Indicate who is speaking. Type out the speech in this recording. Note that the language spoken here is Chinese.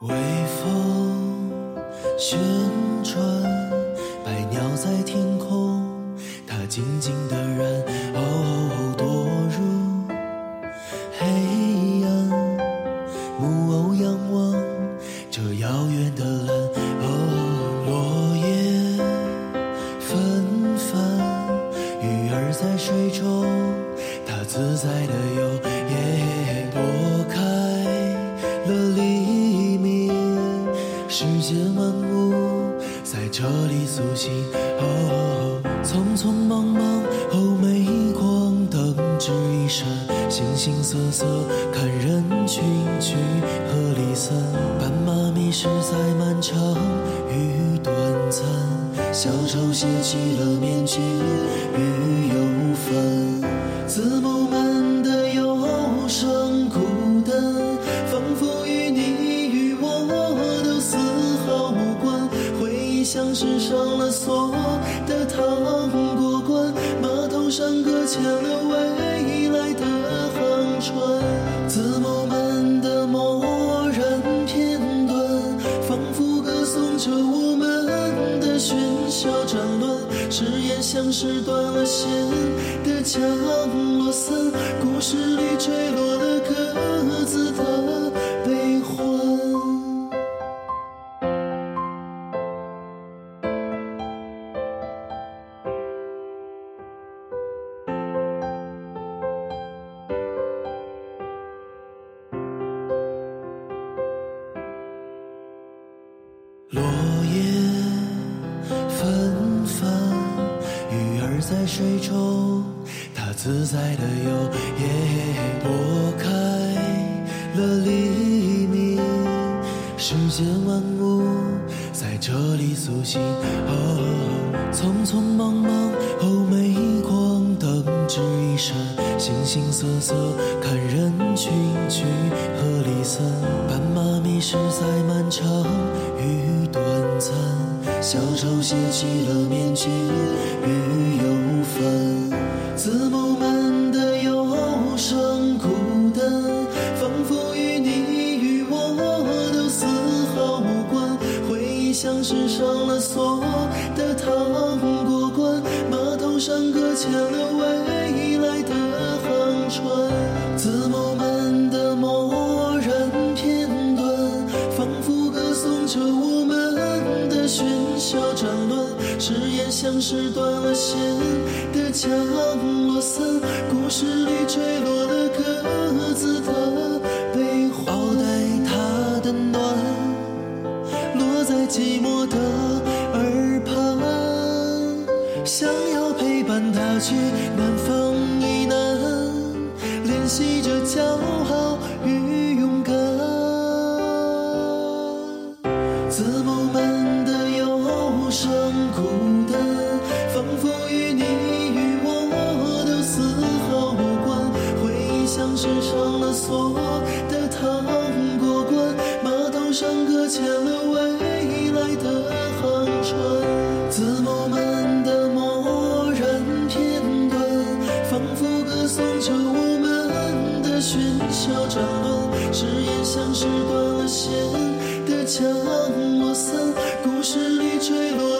Speaker 1: 微风旋转，百鸟在天空，它静静的燃，哦，堕入黑暗。木偶仰望这遥远的蓝，哦，落叶纷繁，鱼儿在水中，它自在的游，世间万物在这里苏醒。哦，匆匆忙忙，哦，镁光灯只一闪，形形色色，看人群聚合离散，斑马迷失在漫长与短暂，小丑写起了面具与忧烦，字母是上了锁的糖果罐，码头上搁浅了未来的航船，字母们的蓦然片段，仿佛歌颂着我们的喧嚣战乱，誓言像是断了线的降落伞，故事里坠落了各自的在水中，它自在的游，也拨开了黎明，世间万物在这里苏醒。哦，匆匆忙忙，哦，形色色，看人群聚合离散，斑马迷失在漫长与短暂，小丑写起了面具与忧烦，字母们的忧伤孤单，仿佛与你与我都丝毫无关，回忆像是上了锁的糖果罐，码头上搁浅了未誓言像是断了线的降落伞，故事里坠落了各自的悲欢。好待他的暖。落在寂寞的耳畔，想要陪伴他去南方以南，练习着骄傲与勇敢。怎么锁的糖果罐，码头上搁浅了未来的航船，字母们的蓦然片段，仿佛歌颂着我们的喧嚣战乱，誓言像是断了线的降落伞，故事里坠落。